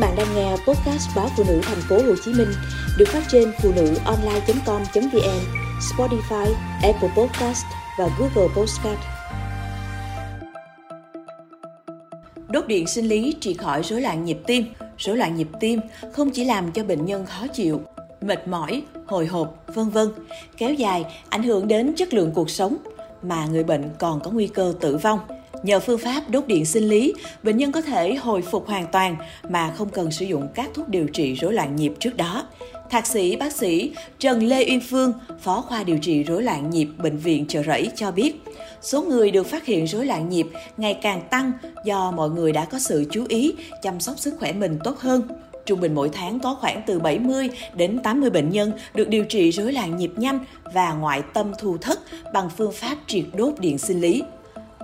bạn đang nghe podcast báo phụ nữ thành phố Hồ Chí Minh được phát trên phụ nữ online.com.vn, Spotify, Apple Podcast và Google Podcast. Đốt điện sinh lý trị khỏi rối loạn nhịp tim. Rối loạn nhịp tim không chỉ làm cho bệnh nhân khó chịu, mệt mỏi, hồi hộp, vân vân, kéo dài ảnh hưởng đến chất lượng cuộc sống mà người bệnh còn có nguy cơ tử vong. Nhờ phương pháp đốt điện sinh lý, bệnh nhân có thể hồi phục hoàn toàn mà không cần sử dụng các thuốc điều trị rối loạn nhịp trước đó. Thạc sĩ bác sĩ Trần Lê Uyên Phương, phó khoa điều trị rối loạn nhịp bệnh viện Chợ Rẫy cho biết, số người được phát hiện rối loạn nhịp ngày càng tăng do mọi người đã có sự chú ý chăm sóc sức khỏe mình tốt hơn. Trung bình mỗi tháng có khoảng từ 70 đến 80 bệnh nhân được điều trị rối loạn nhịp nhanh và ngoại tâm thu thất bằng phương pháp triệt đốt điện sinh lý.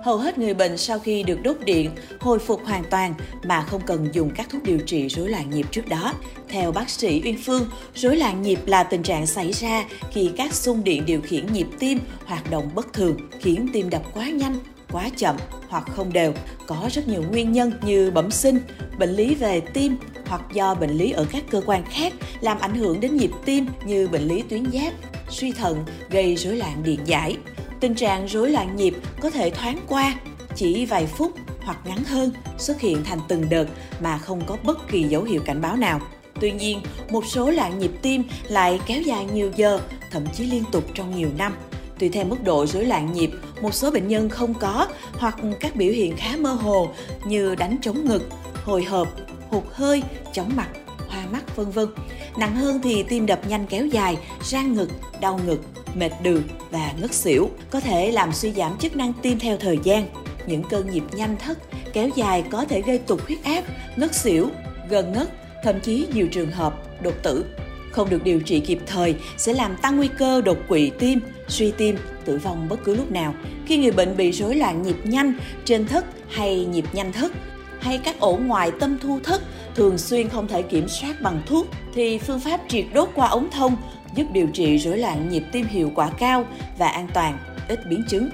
Hầu hết người bệnh sau khi được đốt điện hồi phục hoàn toàn mà không cần dùng các thuốc điều trị rối loạn nhịp trước đó. Theo bác sĩ Uyên Phương, rối loạn nhịp là tình trạng xảy ra khi các xung điện điều khiển nhịp tim hoạt động bất thường, khiến tim đập quá nhanh, quá chậm hoặc không đều. Có rất nhiều nguyên nhân như bẩm sinh, bệnh lý về tim hoặc do bệnh lý ở các cơ quan khác làm ảnh hưởng đến nhịp tim như bệnh lý tuyến giáp, suy thận gây rối loạn điện giải. Tình trạng rối loạn nhịp có thể thoáng qua, chỉ vài phút hoặc ngắn hơn, xuất hiện thành từng đợt mà không có bất kỳ dấu hiệu cảnh báo nào. Tuy nhiên, một số loạn nhịp tim lại kéo dài nhiều giờ, thậm chí liên tục trong nhiều năm. Tùy theo mức độ rối loạn nhịp, một số bệnh nhân không có hoặc các biểu hiện khá mơ hồ như đánh trống ngực, hồi hộp, hụt hơi, chóng mặt, hoa mắt vân vân. Nặng hơn thì tim đập nhanh kéo dài, rang ngực, đau ngực, mệt đừ và ngất xỉu, có thể làm suy giảm chức năng tim theo thời gian. Những cơn nhịp nhanh thất kéo dài có thể gây tụt huyết áp, ngất xỉu, gần ngất, thậm chí nhiều trường hợp đột tử. Không được điều trị kịp thời sẽ làm tăng nguy cơ đột quỵ tim, suy tim, tử vong bất cứ lúc nào. Khi người bệnh bị rối loạn nhịp nhanh, trên thất hay nhịp nhanh thất, hay các ổ ngoài tâm thu thất thường xuyên không thể kiểm soát bằng thuốc thì phương pháp triệt đốt qua ống thông giúp điều trị rối loạn nhịp tim hiệu quả cao và an toàn, ít biến chứng.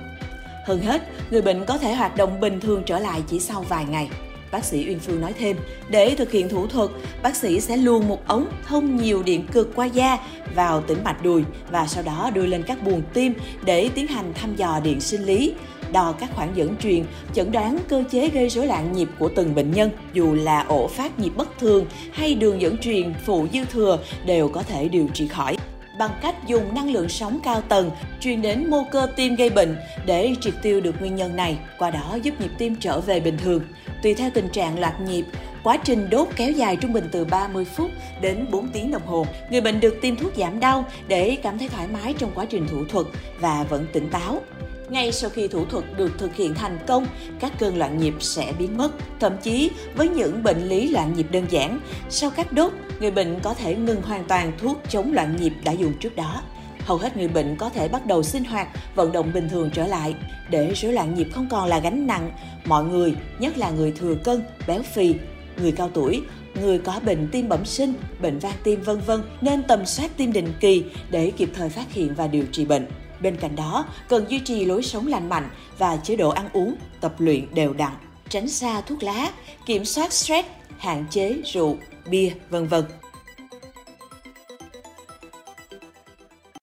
Hơn hết, người bệnh có thể hoạt động bình thường trở lại chỉ sau vài ngày. Bác sĩ Uyên Phương nói thêm, để thực hiện thủ thuật, bác sĩ sẽ luồn một ống thông nhiều điện cực qua da vào tĩnh mạch đùi và sau đó đưa lên các buồng tim để tiến hành thăm dò điện sinh lý, đo các khoảng dẫn truyền, chẩn đoán cơ chế gây rối loạn nhịp của từng bệnh nhân, dù là ổ phát nhịp bất thường hay đường dẫn truyền phụ dư thừa đều có thể điều trị khỏi bằng cách dùng năng lượng sóng cao tầng truyền đến mô cơ tim gây bệnh để triệt tiêu được nguyên nhân này, qua đó giúp nhịp tim trở về bình thường. Tùy theo tình trạng loạt nhịp, quá trình đốt kéo dài trung bình từ 30 phút đến 4 tiếng đồng hồ. Người bệnh được tiêm thuốc giảm đau để cảm thấy thoải mái trong quá trình thủ thuật và vẫn tỉnh táo. Ngay sau khi thủ thuật được thực hiện thành công, các cơn loạn nhịp sẽ biến mất. Thậm chí với những bệnh lý loạn nhịp đơn giản, sau các đốt, người bệnh có thể ngừng hoàn toàn thuốc chống loạn nhịp đã dùng trước đó. Hầu hết người bệnh có thể bắt đầu sinh hoạt, vận động bình thường trở lại. Để rối loạn nhịp không còn là gánh nặng, mọi người, nhất là người thừa cân, béo phì, người cao tuổi, người có bệnh tim bẩm sinh, bệnh van tim vân vân nên tầm soát tim định kỳ để kịp thời phát hiện và điều trị bệnh. Bên cạnh đó, cần duy trì lối sống lành mạnh và chế độ ăn uống, tập luyện đều đặn, tránh xa thuốc lá, kiểm soát stress, hạn chế rượu, bia, vân vân.